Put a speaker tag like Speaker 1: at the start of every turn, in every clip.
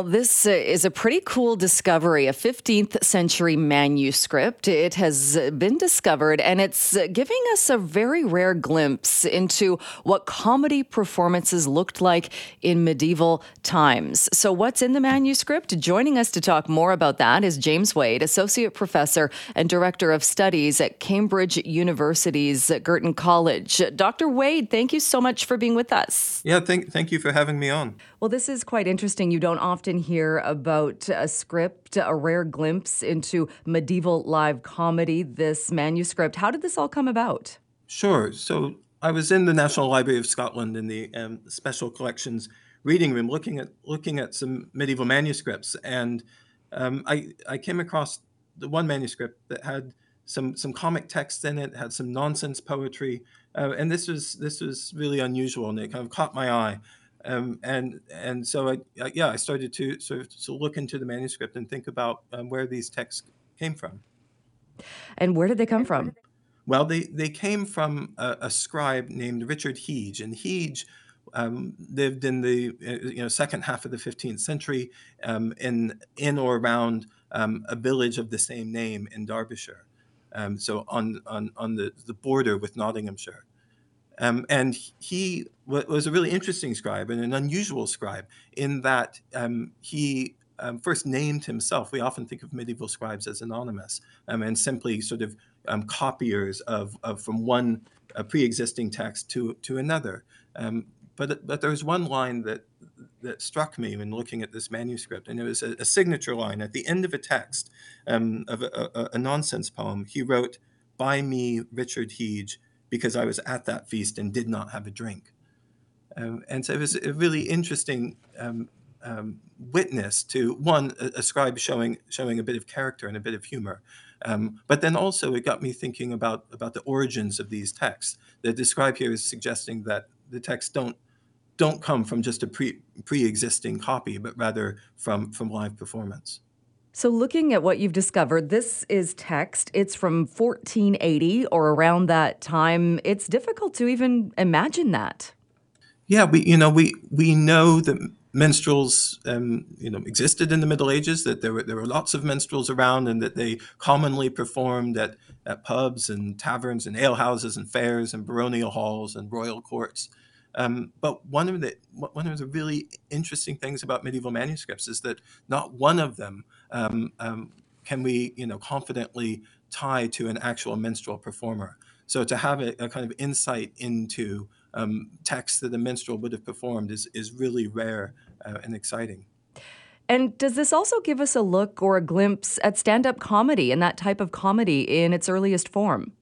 Speaker 1: Well, this is a pretty cool discovery, a 15th century manuscript. It has been discovered and it's giving us a very rare glimpse into what comedy performances looked like in medieval times. So, what's in the manuscript? Joining us to talk more about that is James Wade, Associate Professor and Director of Studies at Cambridge University's Girton College. Dr. Wade, thank you so much for being with us.
Speaker 2: Yeah, thank, thank you for having me on.
Speaker 1: Well, this is quite interesting. You don't often hear about a script, a rare glimpse into medieval live comedy, this manuscript. How did this all come about?
Speaker 2: Sure. So I was in the National Library of Scotland in the um, Special Collections reading room looking at looking at some medieval manuscripts and um, I, I came across the one manuscript that had some some comic text in it, had some nonsense poetry, uh, and this was this was really unusual, and it kind of caught my eye. Um, and and so I, I, yeah I started to sort of to look into the manuscript and think about um, where these texts came from.
Speaker 1: And where did they come from?
Speaker 2: Well, they they came from a, a scribe named Richard Heege, and Heege um, lived in the uh, you know second half of the 15th century um, in in or around um, a village of the same name in Derbyshire, um, so on on on the the border with Nottinghamshire. Um, and he was a really interesting scribe and an unusual scribe in that um, he um, first named himself. We often think of medieval scribes as anonymous um, and simply sort of um, copiers of, of, from one uh, pre-existing text to to another. Um, but but there was one line that that struck me when looking at this manuscript, and it was a, a signature line at the end of a text of a, a, a nonsense poem. He wrote, "By me, Richard Heege." Because I was at that feast and did not have a drink. Um, and so it was a really interesting um, um, witness to one, a, a, scribe showing showing a bit of character and a bit of humor. Um, but then also it got me thinking about about the origins of these texts. The scribe here is suggesting that the texts don't don't come from just a pre pre-existing copy, but rather from from live performance.
Speaker 1: So, looking at what you've discovered, this is text. It's from 1480 or around that time. It's difficult to even imagine that.
Speaker 2: Yeah, we you know we we know that minstrels um, you know existed in the Middle Ages. That there were there were lots of minstrels around, and that they commonly performed at at pubs and taverns and alehouses and fairs and baronial halls and royal courts. Um, but one of the one of the really interesting things about medieval manuscripts is that not one of them um, um, can we you know confidently tie to an actual minstrel performer. So to have a, a kind of insight into um, texts that a minstrel would have performed is is really rare uh, and exciting.
Speaker 1: And does this also give us a look or a glimpse at stand up comedy and that type of comedy in its earliest form?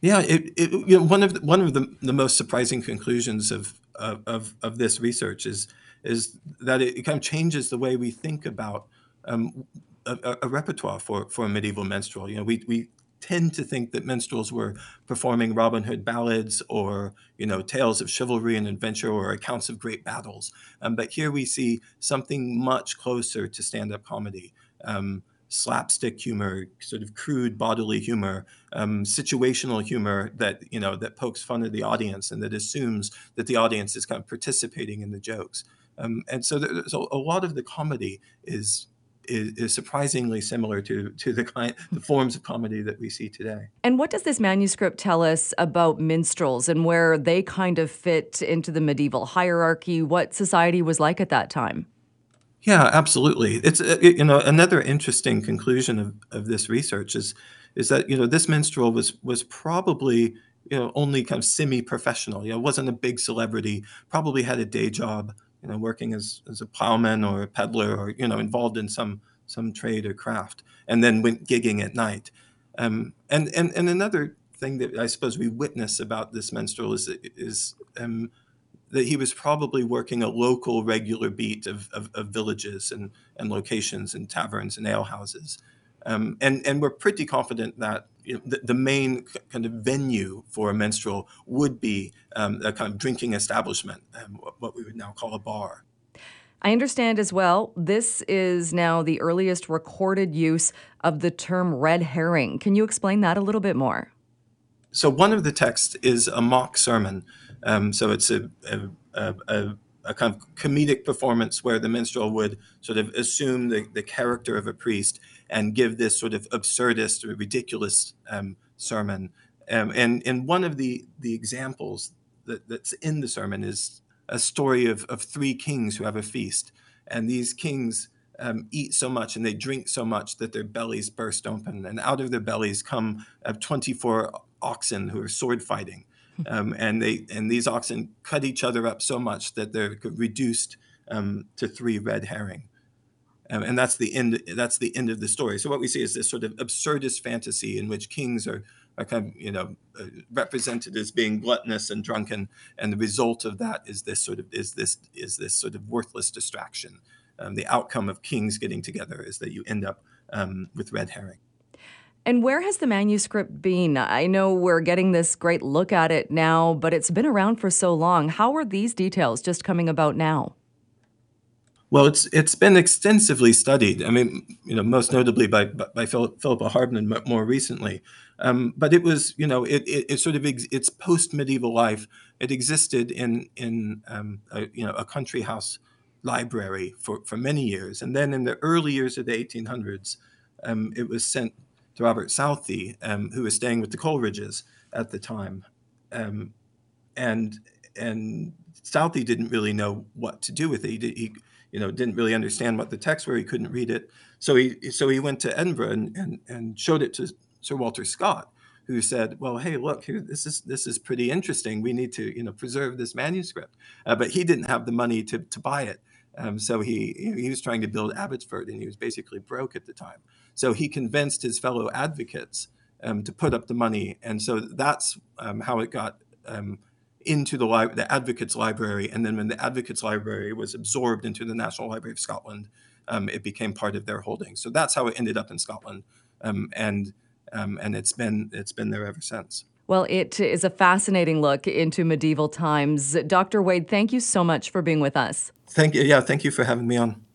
Speaker 2: Yeah, it, it, you know, one of the, one of the, the most surprising conclusions of, of, of this research is is that it, kind of changes the way we think about um, a, a, repertoire for, for a medieval minstrel. You know, we, we tend to think that minstrels were performing Robin Hood ballads or you know tales of chivalry and adventure or accounts of great battles. Um, but here we see something much closer to stand-up comedy. Um, slapstick humor, sort of crude bodily humor, um, situational humor that you know that pokes fun at the audience and that assumes that the audience is kind of participating in the jokes. Um, and so there's a, a, lot of the comedy is, is is, surprisingly similar to to the kind the forms of comedy that we see today.
Speaker 1: And what does this manuscript tell us about minstrels and where they kind of fit into the medieval hierarchy? What society was like at that time?
Speaker 2: Yeah, absolutely. It's uh, you know another interesting conclusion of, of this research is is that you know this minstrel was was probably you know only kind of semi-professional. You know, wasn't a big celebrity. Probably had a day job. You know, working as as a plowman or a peddler or you know involved in some some trade or craft, and then went gigging at night. Um, and and and another thing that I suppose we witness about this minstrel is is um, that he was probably working a local regular beat of, of, of villages and, and locations and taverns and alehouses. Um, and, and we're pretty confident that you know, the, the, main kind of venue for a minstrel would be um, a kind of drinking establishment, um, what we would now call a bar.
Speaker 1: I understand as well, this is now the earliest recorded use of the term red herring. Can you explain that a little bit more?
Speaker 2: So, one of the texts is a mock sermon um, so it's a, a, a, a kind of comedic performance where the minstrel would sort of assume the, the character of a priest and give this sort of absurdist or ridiculous um, sermon. Um, and and one of the the examples that, that's in the sermon is a story of, of three kings who have a feast, and these kings um, eat so much and they drink so much that their bellies burst open, and out of their bellies come uh, 24 oxen who are sword fighting um, and they and these oxen cut each other up so much that they're reduced um, to three red herring. Um, and that's the end. That's the end of the story. So what we see is this sort of absurdist fantasy in which kings are, are kind of you know uh, represented as being gluttonous and drunken, and the result of that is this sort of is this is this sort of worthless distraction. Um, the outcome of kings getting together is that you end up um, with red herring.
Speaker 1: And where has the manuscript been? I know we're getting this great look at it now, but it's been around for so long. How are these details just coming about now?
Speaker 2: Well, it's it's been extensively studied. I mean, you know, most notably by by Philippa Hardman more recently. Um, but it was, you know, it, it, it sort of ex- it's post medieval life. It existed in in um, a, you know a country house library for for many years, and then in the early years of the 1800s, um, it was sent to Robert Southey, um, who was staying with the Coleridges at the time, um, and and Southey didn't really know what to do with it. He, did, he, you know, didn't really understand what the text were. He couldn't read it, so he so he went to Edinburgh and and, and showed it to Sir Walter Scott, who said, "Well, hey, look, here, this is this is pretty interesting. We need to you know preserve this manuscript." Uh, but he didn't have the money to to buy it, um, so he he was trying to build Abbotsford, and he was basically broke at the time. So he convinced his fellow advocates um, to put up the money, and so that's um, how it got um, into the, li- the advocates library. And then when the advocates library was absorbed into the National Library of Scotland, um, it became part of their holdings. So that's how it ended up in Scotland, um, and um, and it's been it's been there ever since.
Speaker 1: Well, it is a fascinating look into medieval times. Dr. Wade, thank you so much for being with us.
Speaker 2: Thank you. Yeah, thank you for having me on.